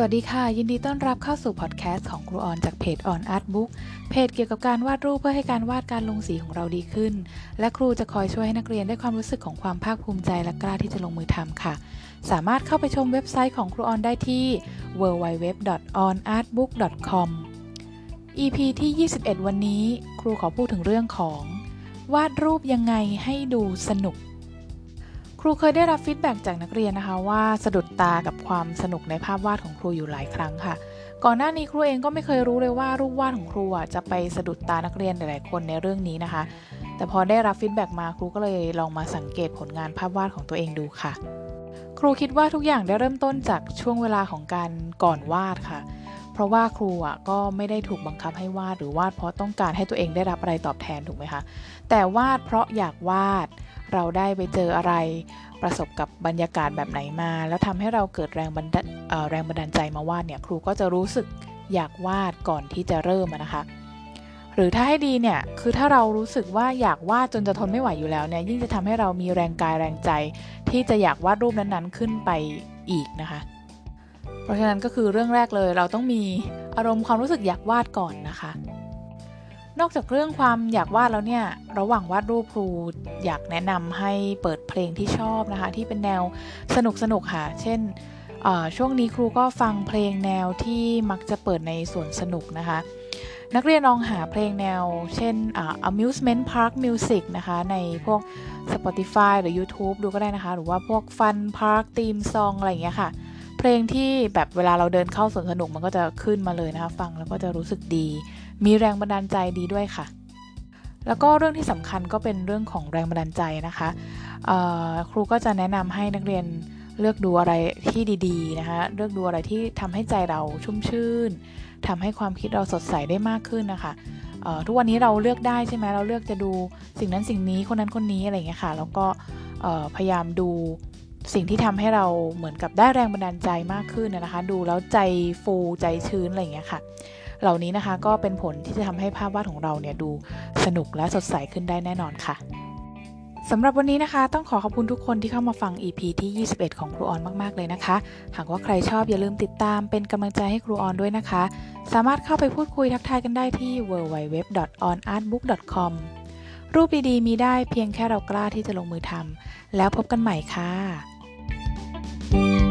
สวัสดีค่ะ ยินดีต้อนรับเข้าสู่พอดแคสต์ของครูออนจากเพจ OnArtBook เพจเกี่ยวกับการวาดรูปเพื่อให้การวาดการลงสีของเราดีขึ้น และครูจะคอยช่วยให้นักเรียนได้ความรู้สึกของความภาคภูมิใจและกล้าที่จะลงมือทำค่ะ สามารถเข้าไปชมเว็บไซต์ของครูออนได้ที่ www.onartbook.com EP ที่ 21 วันนี้ ครูขอพูดถึงเรื่องของ วาดรูปยังไงให้ดูสนุก ครูเคยได้รับฟีดแบ็จากนักเรียนนะคะว่าสะดุดตากับความสนุกในภาพวาดของครูอยู่หลายครั้งค่ะ ก่อนหน้านี้ครูเองก็ไม่เคยรู้เลยว่ารูปวาดของครูจะไปสะดุดตานักเรียนหลาย ๆ คนในเรื่องนี้นะคะ แต่พอได้รับฟีดแบ็มาครูก็เลยลองมาสังเกตผลงานภาพวาดของตัวเองดูค่ะ ครูคิดว่าทุกอย่างได้เริ่มต้นจากช่วงเวลาของการก่อนวาดค่ะ เพราะว่าครูอะก็ไม่ได้ถูกบังคับให้วาดหรือวาดเพราะต้องการให้ตัวเองได้รับอะไรตอบแทนถูกไหมคะแต่วาดเพราะอยากวาด เราได้ไปเจออะไร ประสบกับบรรยากาศแบบไหนมา แล้วทำให้เราเกิดแรงบันดาแรงบันดาลใจมาวาดเนี่ยครูก็จะรู้สึกอยากวาดก่อนที่จะเริ่มนะคะหรือถ้าให้ดีเนี่ย คือถ้าเรารู้สึกว่าอยากวาดจนจะทนไม่ไหวอยู่แล้วเนี่ย ยิ่งจะทำให้เรามีแรงกายแรงใจ ที่จะอยากวาดรูปนั้นๆขึ้นไปอีกนะคะ เพราะฉะนั้นก็คือเรื่องแรกเลยเราต้องมีอารมณ์ความรู้สึกอยากวาดก่อนนะคะ นอกจากเรื่องความอยากวาดแล้วเนี่ย ระหว่างวาดรูปครูอยากแนะนำให้เปิดเพลงที่ชอบนะคะ ที่เป็นแนวสนุกสนุกค่ะ เช่นช่วงนี้ครูก็ฟังเพลงแนวที่มักจะเปิดในสวนสนุกนะคะ นักเรียนลองหาเพลงแนว เช่น amusement park music นะคะ ในพวก Spotify หรือ YouTube ดูก็ได้นะคะ หรือว่าพวก fun park theme song อะไรอย่างเงี้ยค่ะ เพลงที่แบบเวลาเราเดินเข้าสวนสนุกมันก็จะขึ้นมาเลยนะคะ ฟังแล้วก็จะรู้สึกดี มีแรงบันดาลใจดีด้วยค่ะ แล้วก็เรื่องที่สำคัญก็เป็นเรื่องของแรงบันดาลใจนะคะครูก็จะแนะนำให้นักเรียนเลือกดูอะไรที่ดีๆนะคะ เลือกดูอะไรที่ทำให้ใจเราชุ่มชื่นทำให้ความคิดเราสดใสได้มากขึ้นนะคะทุกวันนี้เราเลือกได้ใช่ไหมเราเลือกจะดูสิ่งนั้นสิ่งนี้คนนั้นคนนี้อะไรอย่างเงี้ยค่ะ แล้วก็พยายามดู สิ่งที่ทำให้เราเหมือนกับได้แรงบันดาลใจมากขึ้นนะคะ ดูแล้วใจฟูใจชื้นอะไรอย่างเงี้ยค่ะ เหล่านี้นะคะก็เป็นผลที่จะทำให้ภาพวาดของเราเนี่ยดูสนุกและสดใสขึ้นได้แน่นอนค่ะสำหรับวันนี้นะคะ ต้องขอขอบคุณทุกคนที่เข้ามาฟัง EP ที่ 21 ของครูออนมาก ๆ เลยนะคะ หากว่าใครชอบอย่าลืมติดตามเป็นกำลังใจให้ครูออนด้วยนะคะ สามารถเข้าไปพูดคุยทักทายกันได้ที่ www.onartbook.com รูปดี ๆ มีได้เพียงแค่เรากล้าที่จะลงมือทำแล้วพบกันใหม่ค่ะ Bye.